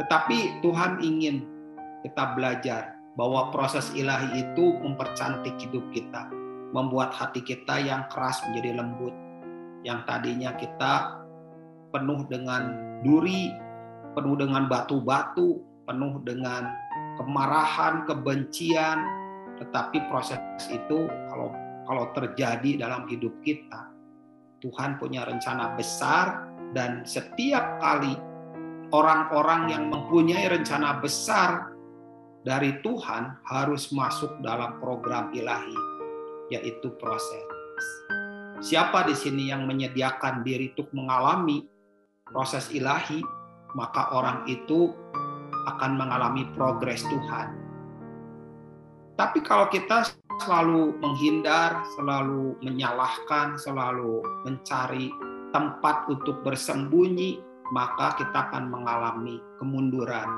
Tetapi Tuhan ingin kita belajar bahwa proses ilahi itu mempercantik hidup kita, membuat hati kita yang keras menjadi lembut, yang tadinya kita penuh dengan duri, penuh dengan batu-batu, penuh dengan kemarahan, kebencian, tetapi proses itu kalau kalau terjadi dalam hidup kita, Tuhan punya rencana besar dan setiap kali orang-orang yang mempunyai rencana besar dari Tuhan harus masuk dalam program ilahi, yaitu proses. Siapa di sini yang menyediakan diri untuk mengalami proses ilahi, maka orang itu akan mengalami progres Tuhan. Tapi kalau kita selalu menghindar, selalu menyalahkan, selalu mencari tempat untuk bersembunyi, maka kita akan mengalami kemunduran.